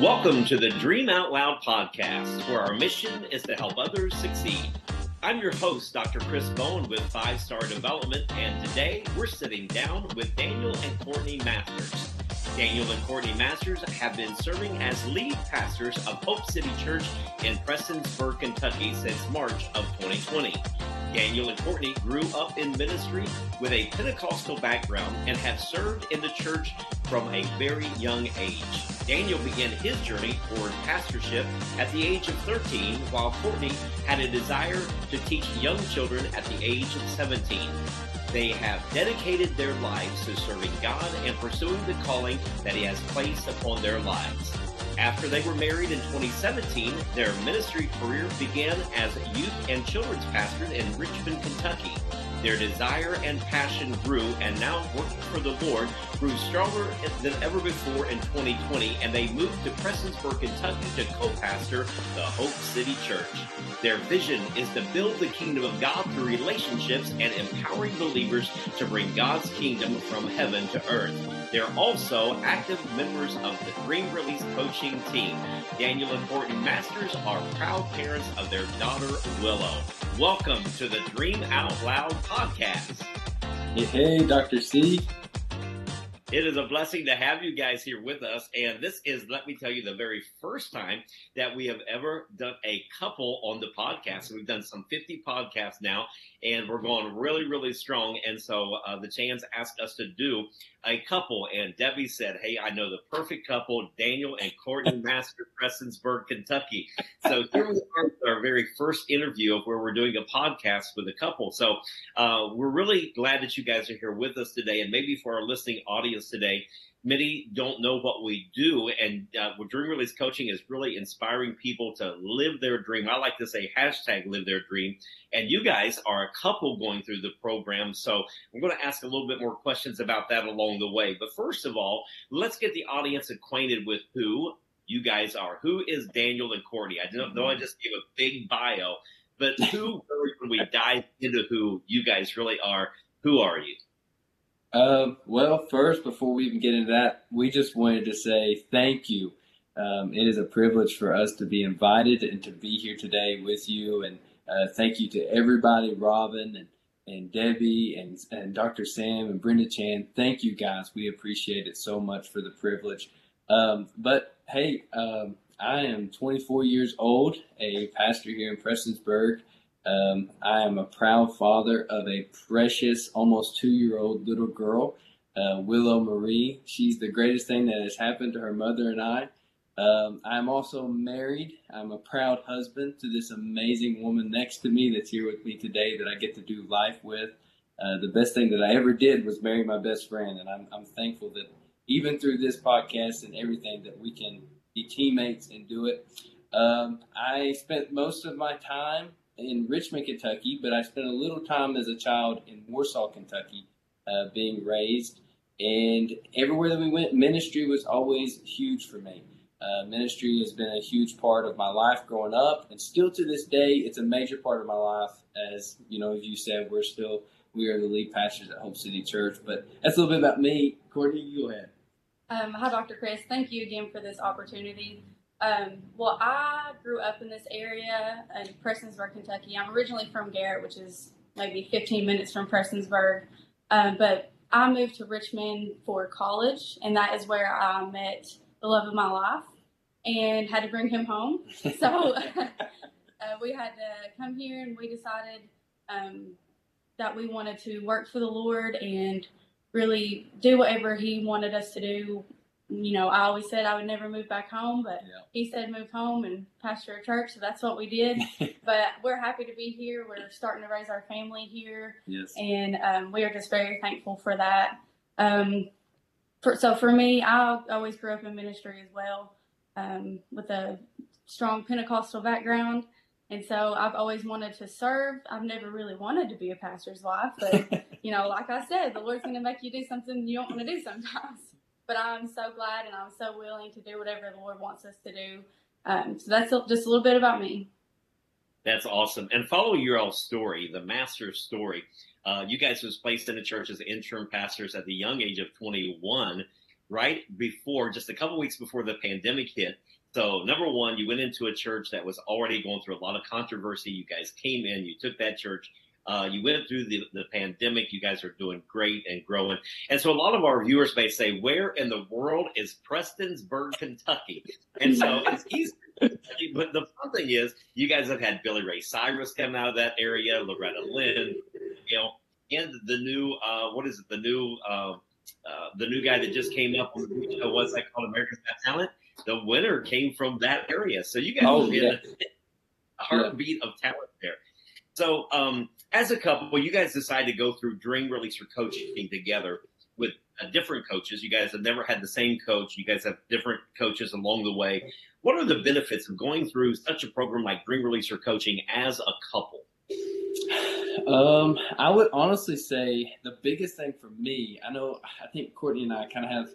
Welcome to the Dream Out Loud podcast, where our mission is to help others succeed. I'm your host, Dr. Chris Bowen with Five Star Development, and today we're sitting down with Daniel and Courtney Masters. Daniel and Courtney Masters have been serving as lead pastors of Hope City Church in Prestonsburg, Kentucky since March of 2020. Daniel and Courtney grew up in ministry with a Pentecostal background and have served in the church from a very young age. Daniel began his journey toward pastorship at the age of 13, while Courtney had a desire to teach young children at the age of 17. They have dedicated their lives to serving God and pursuing the calling that He has placed upon their lives. After they were married in 2017, their ministry career began as youth and children's pastors in Richmond, Kentucky. Their desire and passion grew, and now working for the Lord grew stronger than ever before in 2020, and they moved to Prestonsburg, Kentucky to co-pastor the Hope City Church. Their vision is to build the kingdom of God through relationships and empowering believers to bring God's kingdom from heaven to earth. They're also active members of the Dream Release coaching team. Daniel and Courtney Masters are proud parents of their daughter, Willow. Welcome to the Dream Out Loud podcast. Hey, hey, Dr. C. It is a blessing to have you guys here with us. And this is, let me tell you, the very first time that we have ever done a couple on the podcast. We've done some 50 podcasts now, and we're going really, really strong. And so uh, the Chands asked us to do a couple, and Debbie said, Hey, I know the perfect couple, Daniel and Courtney Master, Prestonsburg, Kentucky. So here we are with our very first interview of where we're doing a podcast with a couple. So uh, we're really glad that you guys are here with us today. And maybe for our listening audience today, many don't know what we do. And uh, Dream Release Coaching is really inspiring people to live their dream. I like to say hashtag live their dream. And you guys are a couple going through the program. So I'm going to ask a little bit more questions about that along the way. But first of all, let's get the audience acquainted with who you guys are. Who is Daniel and Courtney? I don't know I just gave a big bio, but who, when we dive into who you guys really are, who are you? Um, well, first, before we even get into that, we just wanted to say thank you. Um, it is a privilege for us to be invited and to be here today with you. And uh, thank you to everybody, Robin and, and Debbie and, and Dr. Sam and Brenda Chand. Thank you guys. We appreciate it so much for the privilege. Um, but hey, um, I am 24 years old, a pastor here in Prestonsburg. Um, I am a proud father of a precious, almost two year old little girl, uh, Willow Marie. She's the greatest thing that has happened to her mother and I. Um, I'm also married. I'm a proud husband to this amazing woman next to me that's here with me today that I get to do life with. Uh, the best thing that I ever did was marry my best friend, and I'm, I'm thankful that even through this podcast and everything that we can be teammates and do it. Um, I spent most of my time in Richmond, Kentucky, but I spent a little time as a child in Warsaw, Kentucky, uh, being raised. And everywhere that we went, ministry was always huge for me. Uh, ministry has been a huge part of my life growing up, and still to this day, it's a major part of my life. As you know, as you said, we're still we are the lead pastors at Hope City Church. But that's a little bit about me. Courtney, you go ahead. Um, hi, Dr. Chris. Thank you again for this opportunity. Um, well, I grew up in this area in Prestonsburg, Kentucky. I'm originally from Garrett, which is maybe 15 minutes from Prestonsburg. Um, but I moved to Richmond for college, and that is where I met the love of my life and had to bring him home. So uh, we had to come here, and we decided um, that we wanted to work for the Lord and really do whatever He wanted us to do you know, I always said I would never move back home, but yeah. he said move home and pastor a church, so that's what we did. but we're happy to be here. We're starting to raise our family here, yes, and um, we are just very thankful for that. Um, for, so for me, I always grew up in ministry as well, um, with a strong Pentecostal background. And so I've always wanted to serve. I've never really wanted to be a pastor's wife, but you know, like I said, the Lord's going to make you do something you don't want to do sometimes but I'm so glad and I'm so willing to do whatever the Lord wants us to do. Um, so that's just a little bit about me. That's awesome. And follow your all story, the master's story. Uh, you guys was placed in the church as interim pastors at the young age of 21. right before, just a couple weeks before the pandemic hit. So, number one, you went into a church that was already going through a lot of controversy. You guys came in, you took that church. Uh, you went through the, the pandemic. You guys are doing great and growing. And so, a lot of our viewers may say, Where in the world is Prestonsburg, Kentucky? And so, it's easy. But the fun thing is, you guys have had Billy Ray Cyrus come out of that area, Loretta Lynn, you know, and the new, uh, what is it, the new, uh, uh, the new guy that just came up on the show, what's that called, America's Got Talent? The winner came from that area. So, you guys Oh, yeah. a heartbeat of talent there. So, um, as a couple, you guys decided to go through Dream Releaser coaching together with uh, different coaches. You guys have never had the same coach. You guys have different coaches along the way. What are the benefits of going through such a program like Dream Releaser coaching as a couple? Um, I would honestly say the biggest thing for me, I know, I think Courtney and I kind of have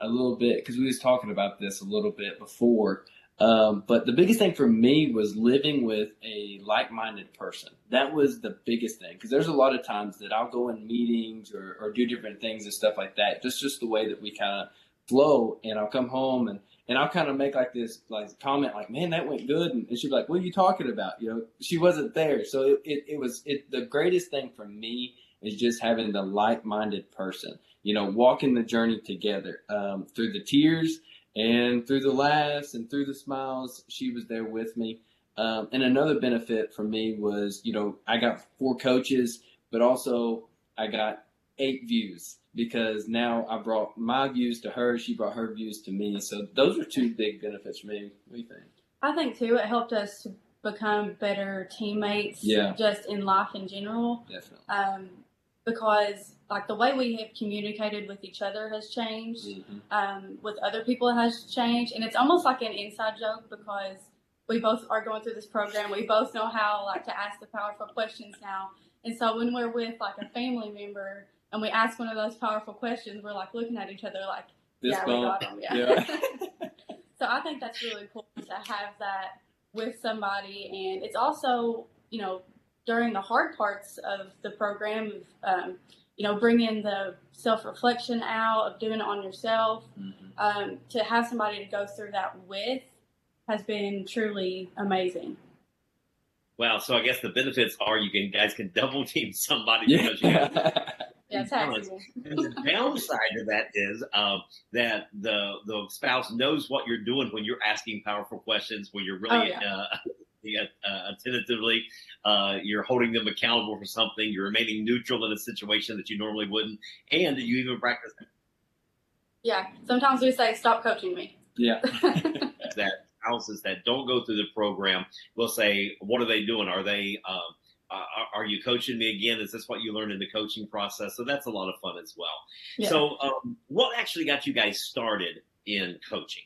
a little bit because we was talking about this a little bit before. Um, but the biggest thing for me was living with a like-minded person. That was the biggest thing because there's a lot of times that I'll go in meetings or, or do different things and stuff like that. Just just the way that we kind of flow, and I'll come home and and I'll kind of make like this like comment like, "Man, that went good," and, and she'd be like, "What are you talking about?" You know, she wasn't there, so it, it, it was it. The greatest thing for me is just having the like-minded person. You know, walking the journey together um, through the tears and through the laughs and through the smiles. She was there with me. Um, and another benefit for me was, you know, I got four coaches, but also I got eight views because now I brought my views to her. She brought her views to me. So those are two big benefits for me. What do you think? I think too, it helped us to become better teammates. Yeah. Just in life in general. Definitely. Um, because like the way we have communicated with each other has changed. Mhm. Um, with other people it has changed, and it's almost like an inside joke because we both are going through this program. We both know how like to ask the powerful questions now, and so when we're with like a family member and we ask one of those powerful questions, we're like looking at each other like, This yeah, we got them, yeah. Yeah. so I think that's really cool to have that with somebody, and it's also you know during the hard parts of the program of um, you know bringing the self reflection out of doing it on yourself Mhm. um, to have somebody to go through that with has been truly amazing. Wow. So, I guess the benefits are you can guys can double team somebody because you guys Yeah. Yeah, it's Balance. taxable. And the downside to that is um, that the the spouse knows what you're doing when you're asking powerful questions, when you're really Oh, yeah. uh, yeah, uh, attentively, uh, you're holding them accountable for something, you're remaining neutral in a situation that you normally wouldn't, and you even practice Yeah, sometimes we say, "Stop coaching me." yeah. that spouses that don't go through the program will say, "What are they doing? Are they?" Um, uh, are- are you coaching me again? Is this what you learned in the coaching process? So that's a lot of fun as well. Yeah. So, um, what actually got you guys started in coaching?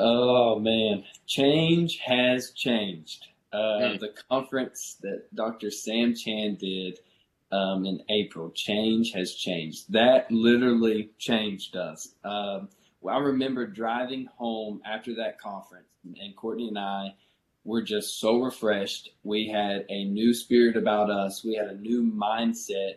Oh man, change has changed. Uh, Mm. The conference that Dr. Sam Chand did um, in April, change has changed. That literally changed us. Um, well, I remember driving home after that conference, and Courtney and I were just so refreshed. We had a new spirit about us. We had a new mindset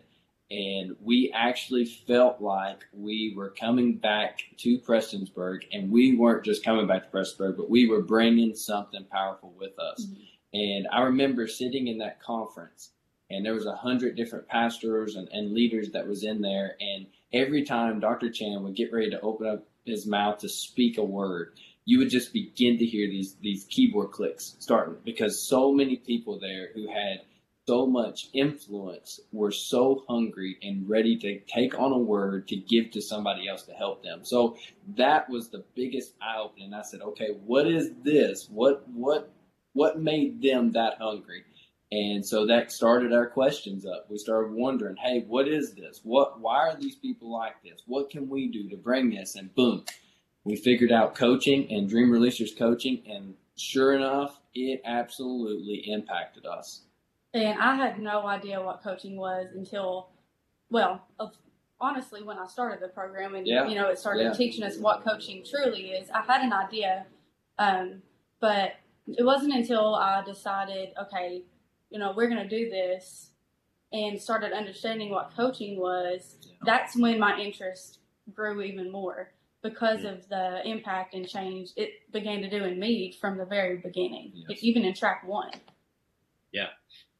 and we actually felt like we were coming back to Prestonsburg, and we weren't just coming back to Prestonsburg, but we were bringing something powerful with us. Mhm. And I remember sitting in that conference, and there was a hundred different pastors and, and leaders that was in there, and every time Dr. Chand would get ready to open up his mouth to speak a word, you would just begin to hear these these keyboard clicks starting because so many people there who had so much influence were so hungry and ready to take on a word to give to somebody else to help them. So that was the biggest eye opening. I said, okay, what is this? What what what made them that hungry? And so that started our questions up. We started wondering, hey, what is this? What why are these people like this? What can we do to bring this? And boom, we figured out coaching and Dream Releasers coaching and sure enough, it absolutely impacted us. And I had no idea what coaching was until, well, of, honestly, when I started the program and Yeah. you know it started Yeah. teaching us what coaching truly is. I had an idea, um, but it wasn't until I decided, okay, you know, we're going to do this, and started understanding what coaching was. Yeah. That's when my interest grew even more. because of the impact and change it began to do in me from the very beginning, yes. even in track one. Yeah.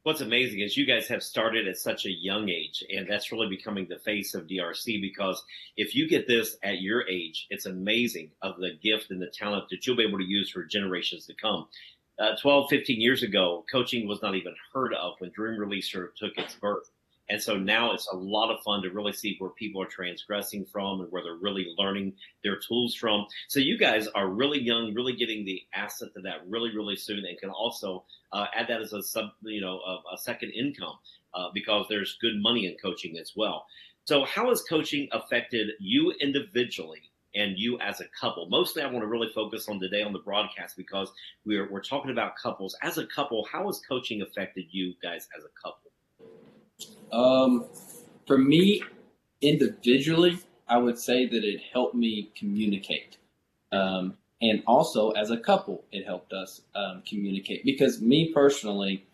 What's amazing is you guys have started at such a young age, and that's really becoming the face of DRC because if you get this at your age, it's amazing of the gift and the talent that you'll be able to use for generations to come. Uh, 12, 15 years ago, coaching was not even heard of when Dream Releaser took its birth. And so now it's a lot of fun to really see where people are transgressing from and where they're really learning their tools from. So you guys are really young, really getting the asset to that really, really soon and can also uh, add that as a sub, you know, a, a second income uh, because there's good money in coaching as well. So how has coaching affected you individually and you as a couple. Mostly, I want to really focus on today on the broadcast because we're we're talking about couples. As a couple, how has coaching affected you guys as a couple? Um, for me, individually, I would say that it helped me communicate. Um, and also as a couple, it helped us um, communicate because me personally,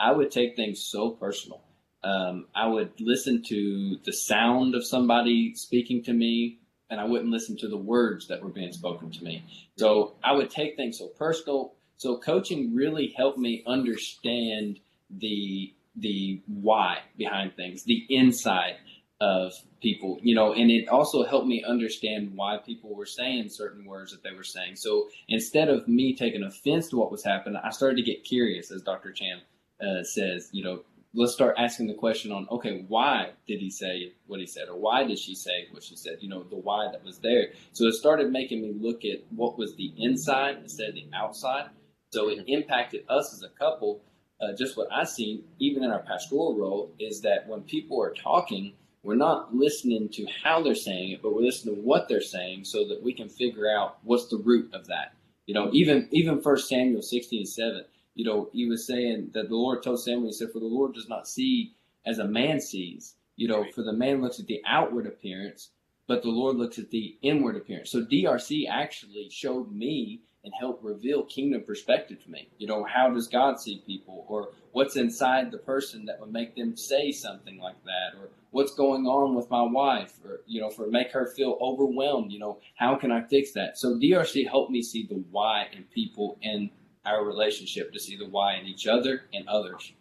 I would take things so personal. Um, I would listen to the sound of somebody speaking to me, and I wouldn't listen to the words that were being spoken to me. So I would take things so personal. So coaching really helped me understand the the why behind things, the inside of people, you know, and it also helped me understand why people were saying certain words that they were saying. So instead of me taking offense to what was happening, I started to get curious, as Dr. Chand uh, says, you know, let's start asking the question on, okay, why did he say what he said, or why did she say what she said? You know, the why that was there. So it started making me look at what was the inside instead of the outside. So it impacted us as a couple uh, just what I see, even in our pastoral role, is that when people are talking, we're not listening to how they're saying it, but we're listening to what they're saying so that we can figure out what's the root of that. You know, even even First Samuel 16 and 7, you know, he was saying that the Lord told Samuel, he said, For the Lord does not see as a man sees. You know, for the man looks at the outward appearance, but the Lord looks at the inward appearance. So DRC actually showed me and help reveal kingdom perspective to me. You know, how does God see people, or what's inside the person that would make them say something like that, or what's going on with my wife, or you know, for make her feel overwhelmed. You know, how can I fix that? So DRC helped me see the why in people in our relationship, to see the why in each other and others.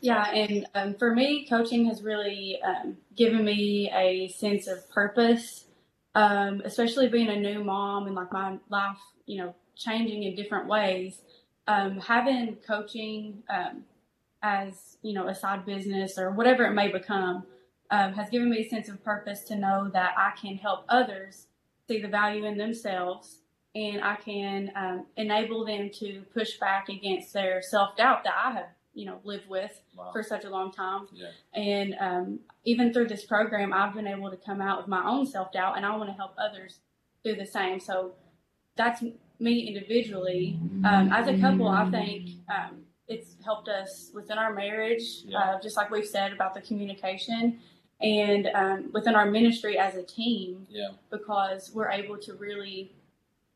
Yeah, and um, for me, coaching has really um, given me a sense of purpose um, especially being a new mom and like my life, you know, changing in different ways. Um, having coaching um, as you know a side business or whatever it may become um, has given me a sense of purpose to know that I can help others see the value in themselves and I can um, enable them to push back against their self doubt that I have you know lived with wow. for such a long time. Yeah. And um, even through this program, I've been able to come out with my own self doubt, and I want to help others do the same. So that's me individually. Um, as a couple, I think um, it's helped us within our marriage, yeah. uh, just like we've said about the communication. And um, within our ministry as a team, yeah. because we're able to really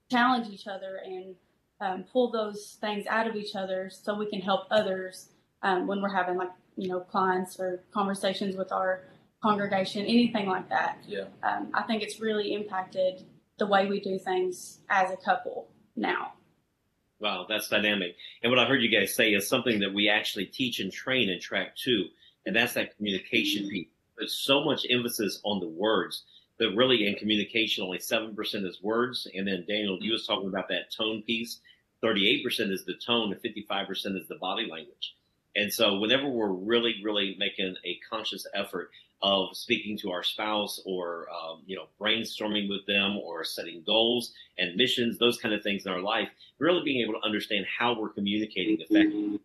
challenge each other and um, pull those things out of each other so we can help others um, when we're having like you know clients or conversations with our congregation, anything like that. Yeah. Um, I think it's really impacted the way we do things as a couple now. Wow, that's dynamic. And what I heard you guys say is something that we actually teach and train in track two, and that's that communication piece. There's so much emphasis on the words but really in communication, only 7% is words. And then Daniel, you was talking about that tone piece. 38% is the tone and 55% is the body language. And so whenever we're really, really making a conscious effort of speaking to our spouse or, um, you know, brainstorming with them or setting goals and missions, those kind of things in our life, really being able to understand how we're communicating effectively.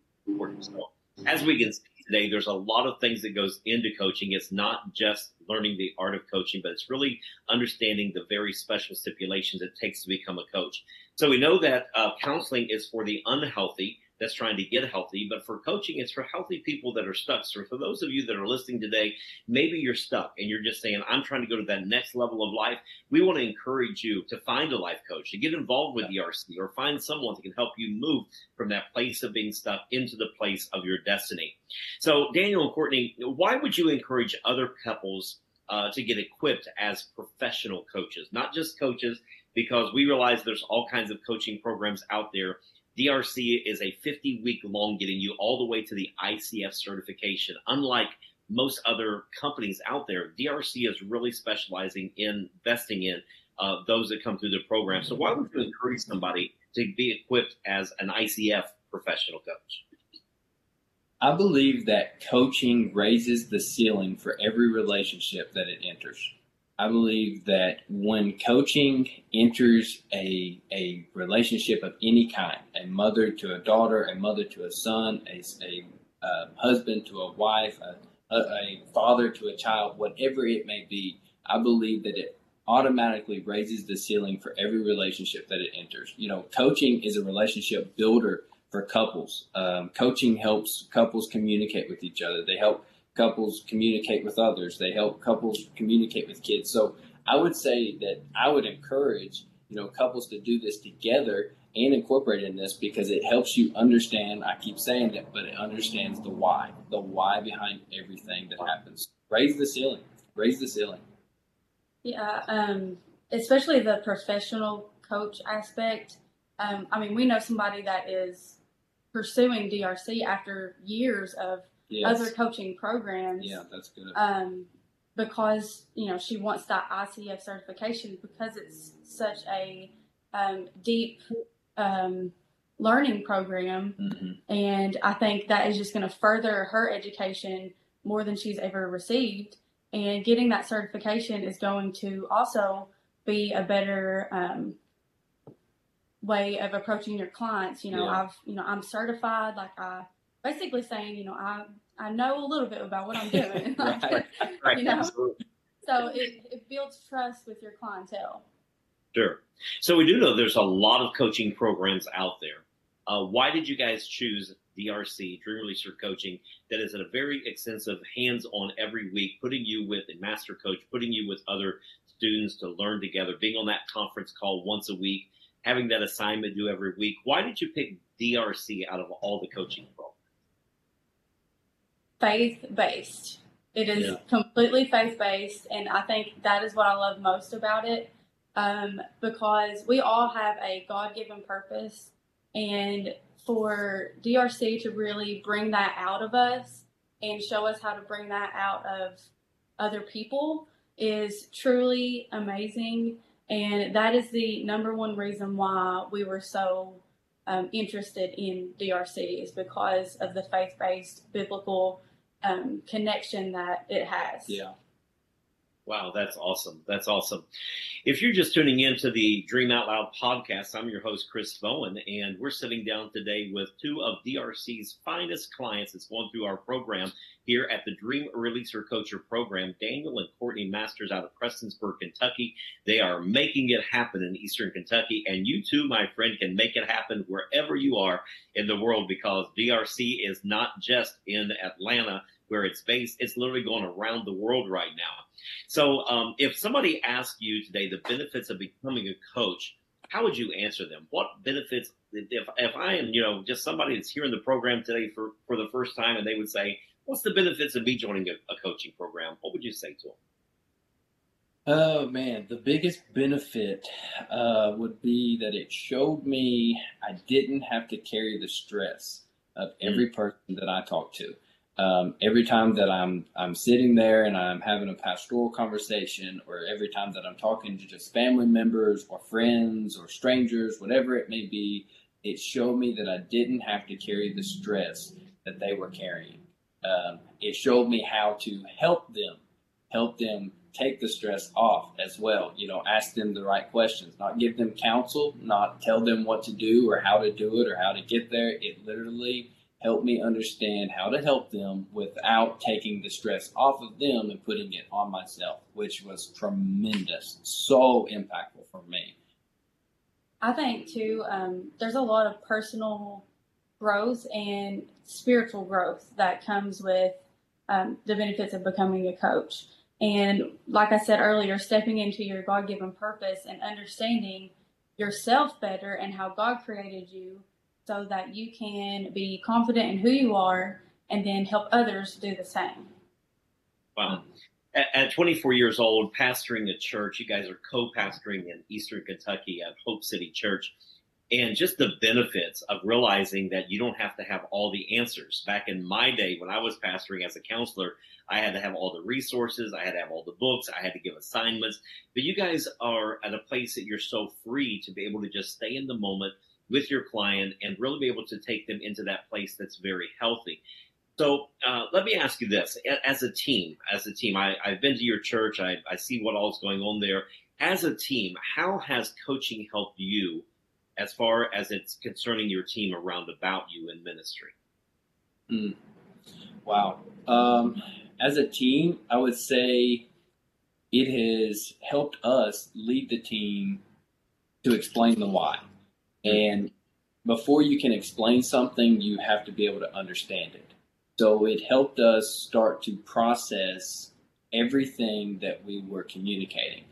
So as we can see today, there's a lot of things that goes into coaching. It's not just learning the art of coaching, but it's really understanding the very special stipulations it takes to become a coach. So we know that uh, counseling is for the unhealthy that's trying to get healthy. But for coaching, it's for healthy people that are stuck. So for those of you that are listening today, maybe you're stuck and you're just saying, I'm trying to go to that next level of life. We want to encourage you to find a life coach, to get involved with yeah. DRC or find someone that can help you move from that place of being stuck into the place of your destiny. So Daniel and Courtney, why would you encourage other couples uh, to get equipped as professional coaches, not just coaches, because we realize there's all kinds of coaching programs out there. DRC is a 50 week long getting you all the way to the ICF certification. Unlike most other companies out there, DRC is really specializing in investing in uh, those that come through the program. So why would you encourage somebody to be equipped as an ICF professional coach? I believe that coaching raises the ceiling for every relationship that it enters. I believe that when coaching enters a, a relationship of any kind, a mother to a daughter, a mother to a son, a, a uh, husband to a wife, a, a, a father to a child, whatever it may be, I believe that it automatically raises the ceiling for every relationship that it enters. You know, coaching is a relationship builder for couples. Um, coaching helps couples communicate with each other. They help couples communicate with others. They help couples communicate with kids. So I would say that I would encourage you know couples to do this together and incorporate in this because it helps you understand. I keep saying it, but it understands the why, the why behind everything that happens. Raise the ceiling. Raise the ceiling. Yeah, um, especially the professional coach aspect. Um, I mean, we know somebody that is pursuing DRC after years of yes. other coaching programs. Yeah, that's good. Um, because you know she wants that ICF certification because it's such a um, deep um, learning program, mm-hmm. and I think that is just going to further her education more than she's ever received. And getting that certification is going to also be a better um, way of approaching your clients. You know, yeah. I've you know I'm certified. Like I basically saying, you know, I I know a little bit about what I'm doing. right. right. You know, Absolutely. so it, it builds trust with your clientele. Sure. So we do know there's a lot of coaching programs out there. Uh, why did you guys choose DRC, Dream Releaser Coaching, that is a very extensive hands-on every week, putting you with a master coach, putting you with other students to learn together, being on that conference call once a week, having that assignment due every week. Why did you pick DRC out of all the coaching programs? Faith based. It is yeah. completely faith based, and I think that is what I love most about it. Um, because we all have a God given purpose, and for DRC to really bring that out of us and show us how to bring that out of other people is truly amazing. And that is the number one reason why we were so um, interested in DRC is because of the faith based biblical um, connection that it has. Yeah. Wow, that's awesome. That's awesome. If you're just tuning in to the Dream Out Loud podcast, I'm your host, Chris Bowen, and we're sitting down today with two of DRC's finest clients that's going through our program here at the Dream Releaser Coacher program, Daniel and Courtney Masters out of Prestonsburg, Kentucky. They are making it happen in Eastern Kentucky, and you too, my friend, can make it happen wherever you are in the world because DRC is not just in Atlanta where it's based. It's literally going around the world right now. So, um, if somebody asked you today the benefits of becoming a coach, how would you answer them? What benefits, if, if I am, you know, just somebody that's here in the program today for, for the first time and they would say, what's the benefits of me joining a, a coaching program? What would you say to them? Oh man, the biggest benefit uh, would be that it showed me I didn't have to carry the stress of every mm. person that I talked to um, every time that I'm I'm sitting there and I'm having a pastoral conversation, or every time that I'm talking to just family members or friends or strangers, whatever it may be, it showed me that I didn't have to carry the stress that they were carrying. Um, it showed me how to help them, help them take the stress off as well. You know, ask them the right questions, not give them counsel, not tell them what to do or how to do it or how to get there. It literally help me understand how to help them without taking the stress off of them and putting it on myself, which was tremendous, so impactful for me. I think too, um, there's a lot of personal growth and spiritual growth that comes with um, the benefits of becoming a coach. And like I said earlier, stepping into your God given purpose and understanding yourself better and how God created you so that you can be confident in who you are and then help others do the same. Wow. at, at 24 years old, pastoring a church, you guys are co-pastoring in Eastern Kentucky at Hope City Church, and just the benefits of realizing that you don't have to have all the answers. Back in my day, when I was pastoring as a counselor, I had to have all the resources, I had to have all the books, I had to give assignments. But you guys are at a place that you're so free to be able to just stay in the moment with your client and really be able to take them into that place that's very healthy. So uh, let me ask you this: as a team, as a team, I, have been to your church. I, I see what all's going on there. As a team, how has coaching helped you, as far as it's concerning your team around about you in ministry? Mm. Wow. Um, as a team, I would say it has helped us lead the team to explain the why. And before you can explain something, you have to be able to understand it. So it helped us start to process everything that we were communicating.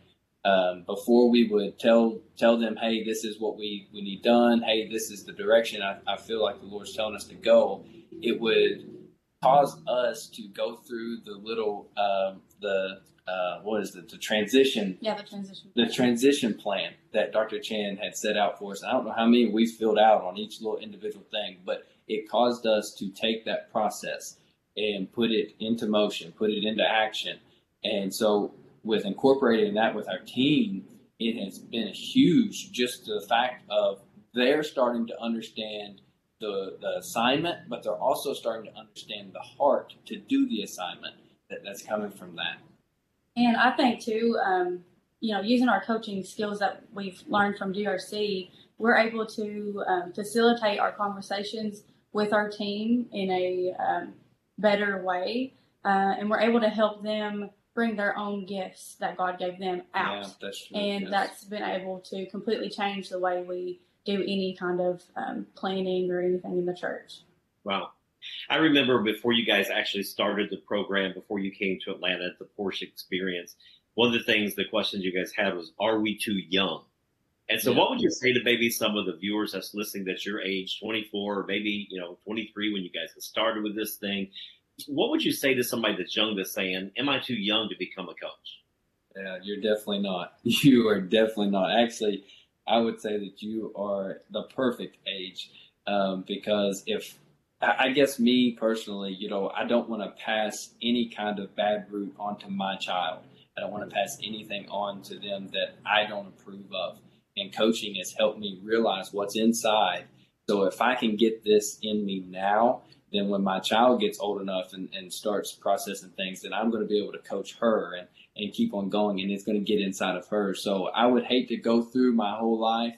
Um, before we would tell tell them, hey, this is what we, we need done. Hey, this is the direction I, I feel like the Lord's telling us to go. It would cause us to go through the little um, the uh, what is it the transition yeah the transition the transition plan that Dr. Chand had set out for us. I don't know how many we filled out on each little individual thing, but it caused us to take that process and put it into motion, put it into action. And so, with incorporating that with our team, it has been huge. Just the fact of they're starting to understand the, the assignment, but they're also starting to understand the heart to do the assignment that, that's coming from that. And I think too, um, you know, using our coaching skills that we've learned from DRC, we're able to um, facilitate our conversations with our team in a um, better way, uh, and we're able to help them bring their own gifts that God gave them out. Yeah, that's true. And yes. that's been able to completely change the way we do any kind of um, planning or anything in the church. Wow. I remember before you guys actually started the program, before you came to Atlanta at the Porsche experience, one of the things, the questions you guys had was, are we too young? And so, yeah. what would you say to maybe some of the viewers that's listening that's your age, 24, or maybe, you know, 23 when you guys started with this thing? What would you say to somebody that's young that's saying, Am I too young to become a coach? Yeah, you're definitely not. You are definitely not. Actually, I would say that you are the perfect age um, because if I guess me personally, you know, I don't want to pass any kind of bad root onto my child. I don't want to pass anything on to them that I don't approve of. And coaching has helped me realize what's inside. So if I can get this in me now, then when my child gets old enough and, and starts processing things, then I'm going to be able to coach her and, and keep on going and it's going to get inside of her. So I would hate to go through my whole life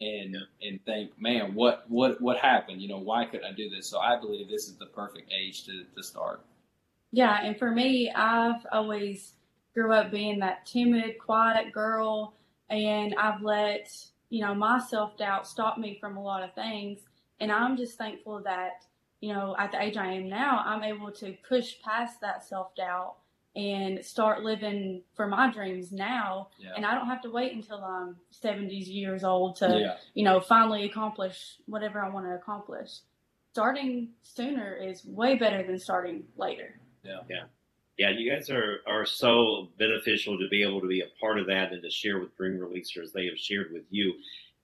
and and think, man, what what what happened? You know, why could I do this? So I believe this is the perfect age to, to start. Yeah, and for me, I've always grew up being that timid, quiet girl, and I've let you know my self doubt stop me from a lot of things. And I'm just thankful that you know at the age I am now, I'm able to push past that self doubt and start living for my dreams now. Yeah. And I don't have to wait until I'm 70 years old to, yeah. you know, finally accomplish whatever I want to accomplish. Starting sooner is way better than starting later. Yeah. Yeah. Yeah, you guys are, are so beneficial to be able to be a part of that and to share with Dream Releasers they have shared with you.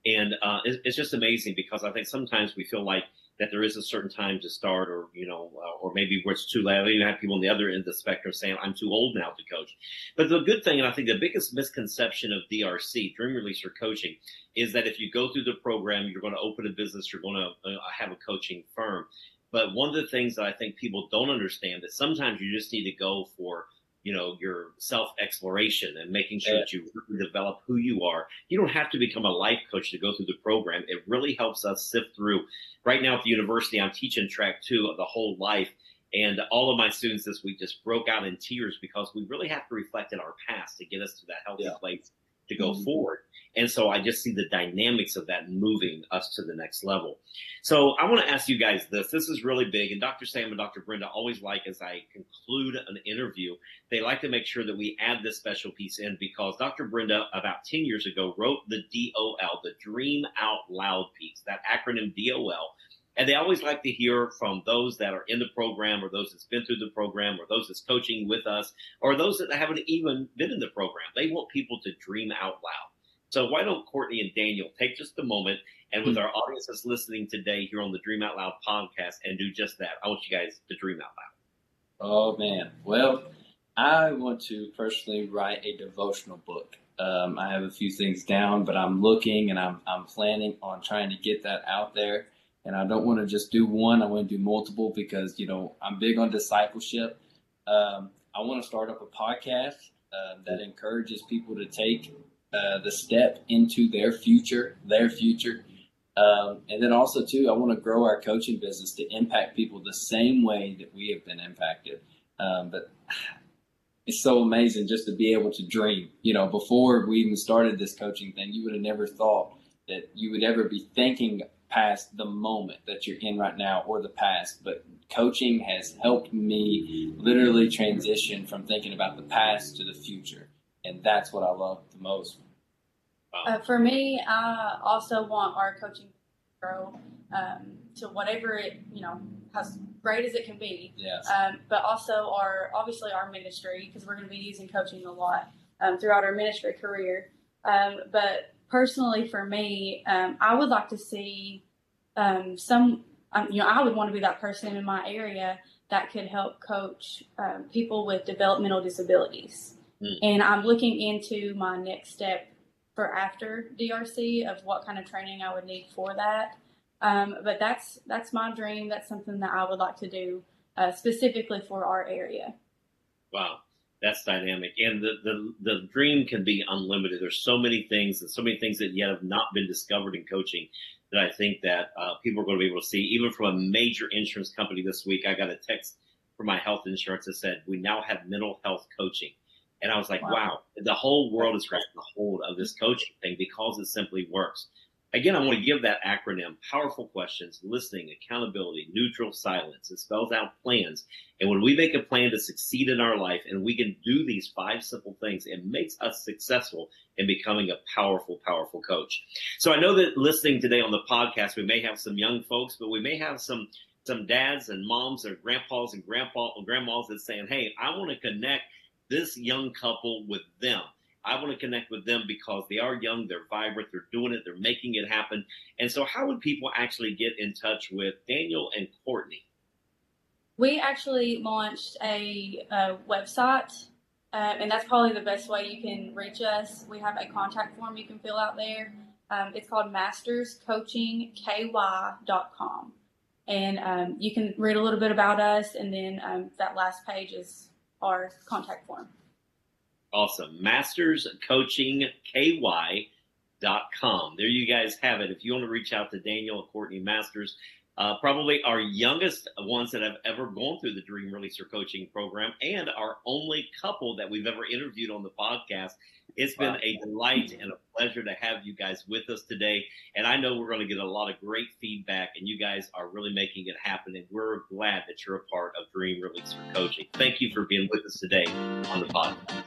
And uh, it's, it's just amazing because I think sometimes we feel like – that there is a certain time to start, or you know, uh, or maybe where it's too late. Even have people on the other end of the spectrum saying I'm too old now to coach. But the good thing, and I think the biggest misconception of DRC, Dream Release Releaser Coaching, is that if you go through the program, you're going to open a business, you're going to uh, have a coaching firm. But one of the things that I think people don't understand is sometimes you just need to go for you know your self exploration and making sure yeah. that you develop who you are you don't have to become a life coach to go through the program it really helps us sift through right now at the university i'm teaching track two of the whole life and all of my students this week just broke out in tears because we really have to reflect in our past to get us to that healthy yeah. place to go mm-hmm. forward. And so I just see the dynamics of that moving us to the next level. So I want to ask you guys this. This is really big. And Dr. Sam and Dr. Brenda always like, as I conclude an interview, they like to make sure that we add this special piece in because Dr. Brenda, about 10 years ago, wrote the DOL, the Dream Out Loud piece, that acronym DOL, And they always like to hear from those that are in the program or those that's been through the program or those that's coaching with us or those that haven't even been in the program. They want people to dream out loud. So why don't Courtney and Daniel take just a moment and with mm-hmm. our audience that's listening today here on the Dream Out Loud podcast and do just that? I want you guys to dream out loud. Oh man. Well, I want to personally write a devotional book. Um, I have a few things down, but I'm looking and I'm, I'm planning on trying to get that out there. And I don't want to just do one. I want to do multiple because, you know, I'm big on discipleship. Um, I want to start up a podcast uh, that encourages people to take uh, the step into their future, their future. Um, and then also, too, I want to grow our coaching business to impact people the same way that we have been impacted. Um, but it's so amazing just to be able to dream. You know, before we even started this coaching thing, you would have never thought that you would ever be thinking past the moment that you're in right now or the past. But coaching has helped me literally transition from thinking about the past to the future. And that's what I love the most. Uh, for me, I also want our coaching to grow um, to whatever it, you know, as great as it can be. Yes. Um, but also our obviously our ministry because we're going to be using coaching a lot um, throughout our ministry career. Um, but personally, for me, um, I would like to see um, some. Um, you know, I would want to be that person in my area that could help coach people with developmental disabilities. Mm. And I'm looking into my next step for after DRC of what kind of training I would need for that. Um, but that's that's my dream. That's something that I would like to do uh, specifically for our area. Wow, that's dynamic, and the, the the dream can be unlimited. There's so many things and so many things that yet have not been discovered in coaching that I think that uh, people are going to be able to see. Even from a major insurance company this week, I got a text from my health insurance that said we now have mental health coaching. And I was like, wow, wow the whole world is grabbing a hold of this coaching thing because it simply works. Again, I want to give that acronym powerful questions, listening, accountability, neutral silence. It spells out plans. And when we make a plan to succeed in our life and we can do these five simple things, it makes us successful in becoming a powerful, powerful coach. So I know that listening today on the podcast, we may have some young folks, but we may have some some dads and moms or grandpas and grandpa and grandmas that saying, Hey, I want to connect this young couple with them. I want to connect with them because they are young, they're vibrant, they're doing it, they're making it happen. And so, how would people actually get in touch with Daniel and Courtney? We actually launched a, a website, uh, and that's probably the best way you can reach us. We have a contact form you can fill out there. Um, it's called masterscoachingky.com. And um, you can read a little bit about us, and then um, that last page is our contact form. Awesome. MastersCoachingKY.com. There you guys have it. If you want to reach out to Daniel and Courtney Masters, uh, probably our youngest ones that have ever gone through the Dream Releaser coaching program and our only couple that we've ever interviewed on the podcast. It's been a delight and a pleasure to have you guys with us today. And I know we're going to get a lot of great feedback, and you guys are really making it happen. And we're glad that you're a part of Dream Releaser coaching. Thank you for being with us today on the podcast.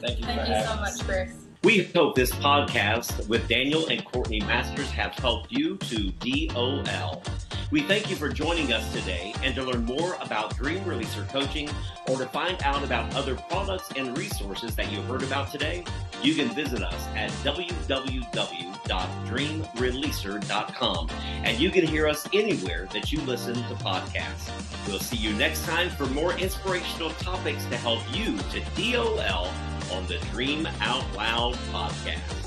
Thank you. Thank you so much, Chris. We hope this podcast with Daniel and Courtney Masters have helped you to DOL. We thank you for joining us today and to learn more about Dream Releaser coaching or to find out about other products and resources that you heard about today, you can visit us at www.dreamreleaser.com and you can hear us anywhere that you listen to podcasts. We'll see you next time for more inspirational topics to help you to DOL on the Dream Out Loud podcast.